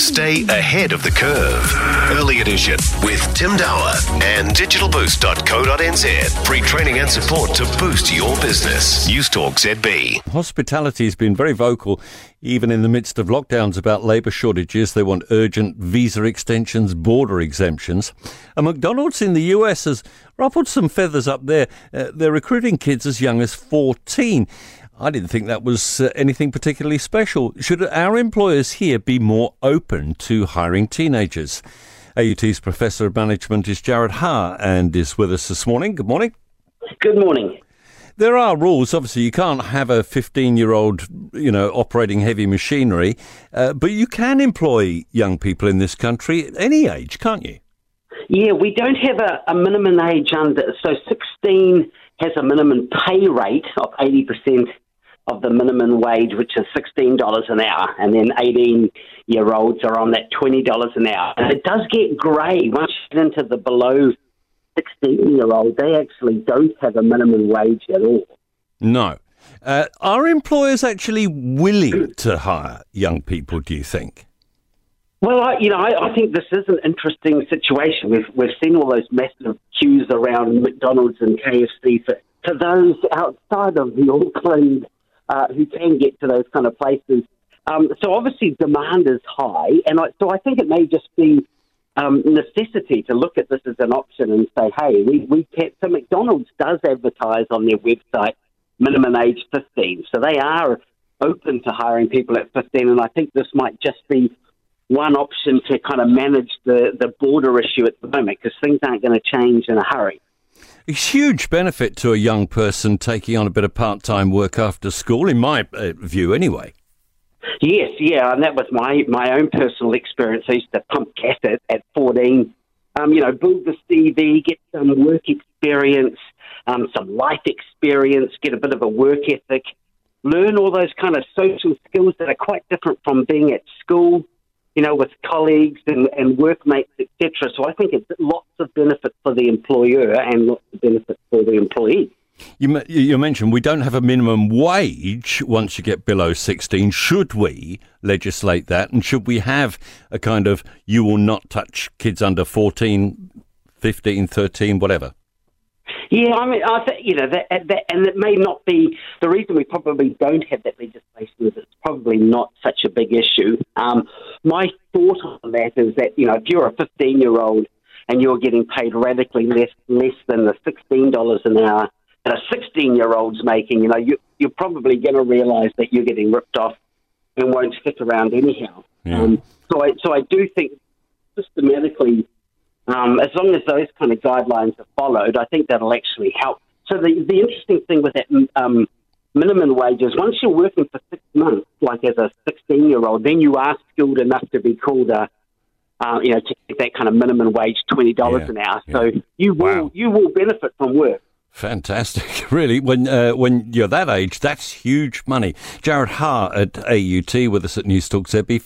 Stay ahead of the curve. Early edition with Tim Dower and digitalboost.co.nz. Free training and support to boost your business. News Talk ZB. Hospitality has been very vocal, even in the midst of lockdowns, about labour shortages. They want urgent visa extensions, border exemptions. And McDonald's in the US has ruffled some feathers up there. Uh, they're recruiting kids as young as 14. I didn't think that was uh, anything particularly special. Should our employers here be more open to hiring teenagers? AUT's Professor of Management is Jarrod Haar and is with us this morning. Good morning. Good morning. There are rules. Obviously, you can't have a 15 year old, you know, operating heavy machinery, uh, but you can employ young people in this country at any age, can't you? Yeah, we don't have a, a minimum age under. So 16 has a minimum pay rate of 80% of the minimum wage, which is $16 an hour, and then 18 year olds are on that $20 an hour. And it does get grey once you get into the below 16 year old, they actually don't have a minimum wage at all. No. Uh, are employers actually willing to hire young people, do you think? Well, I, you know, I, I think this is an interesting situation. We've we've seen all those massive queues around McDonald's and KFC for, for those outside of the Auckland uh, who can get to those kind of places. Um, so obviously demand is high, and I, so I think it may just be um, necessity to look at this as an option and say, hey, we, we can. So McDonald's does advertise on their website minimum age 15, so they are open to hiring people at 15, and I think this might just be one option to kind of manage the, the border issue at the moment because things aren't going to change in a hurry. Huge benefit to a young person taking on a bit of part time work after school, in my uh, view, anyway. Yes, yeah, and that was my, my own personal experience. I used to pump gas at, at 14. Um, you know, build the CV, get some work experience, um, some life experience, get a bit of a work ethic, learn all those kind of social skills that are quite different from being at school you know, with colleagues and, and workmates, etc. So I think it's lots of benefit for the employer and benefit for the employee. You, you mentioned we don't have a minimum wage once you get below 16. Should we legislate that? And should we have a kind of you will not touch kids under 14, 15, 13, whatever? Yeah, I mean, I think you know that, that, and it may not be the reason we probably don't have that legislation is it's probably not such a big issue. Um, my thought on that is that you know if you're a 15 year old and you're getting paid radically less less than the 16 dollars an hour that a 16 year old's making, you know, you, you're probably going to realise that you're getting ripped off and won't stick around anyhow. Yeah. Um, so I so I do think systematically um, as long as those kind of guidelines are followed, I think that'll actually help. So the, the interesting thing with that um, minimum wages, once you're working for six months, like as a 16 year old, then you are skilled enough to be called a, uh, you know, to get that kind of minimum wage, twenty dollars yeah, an hour. Yeah. So you will wow. you will benefit from work. Fantastic, really. When uh, when you're that age, that's huge money. Jarrod Haar at AUT with us at News Talk ZB.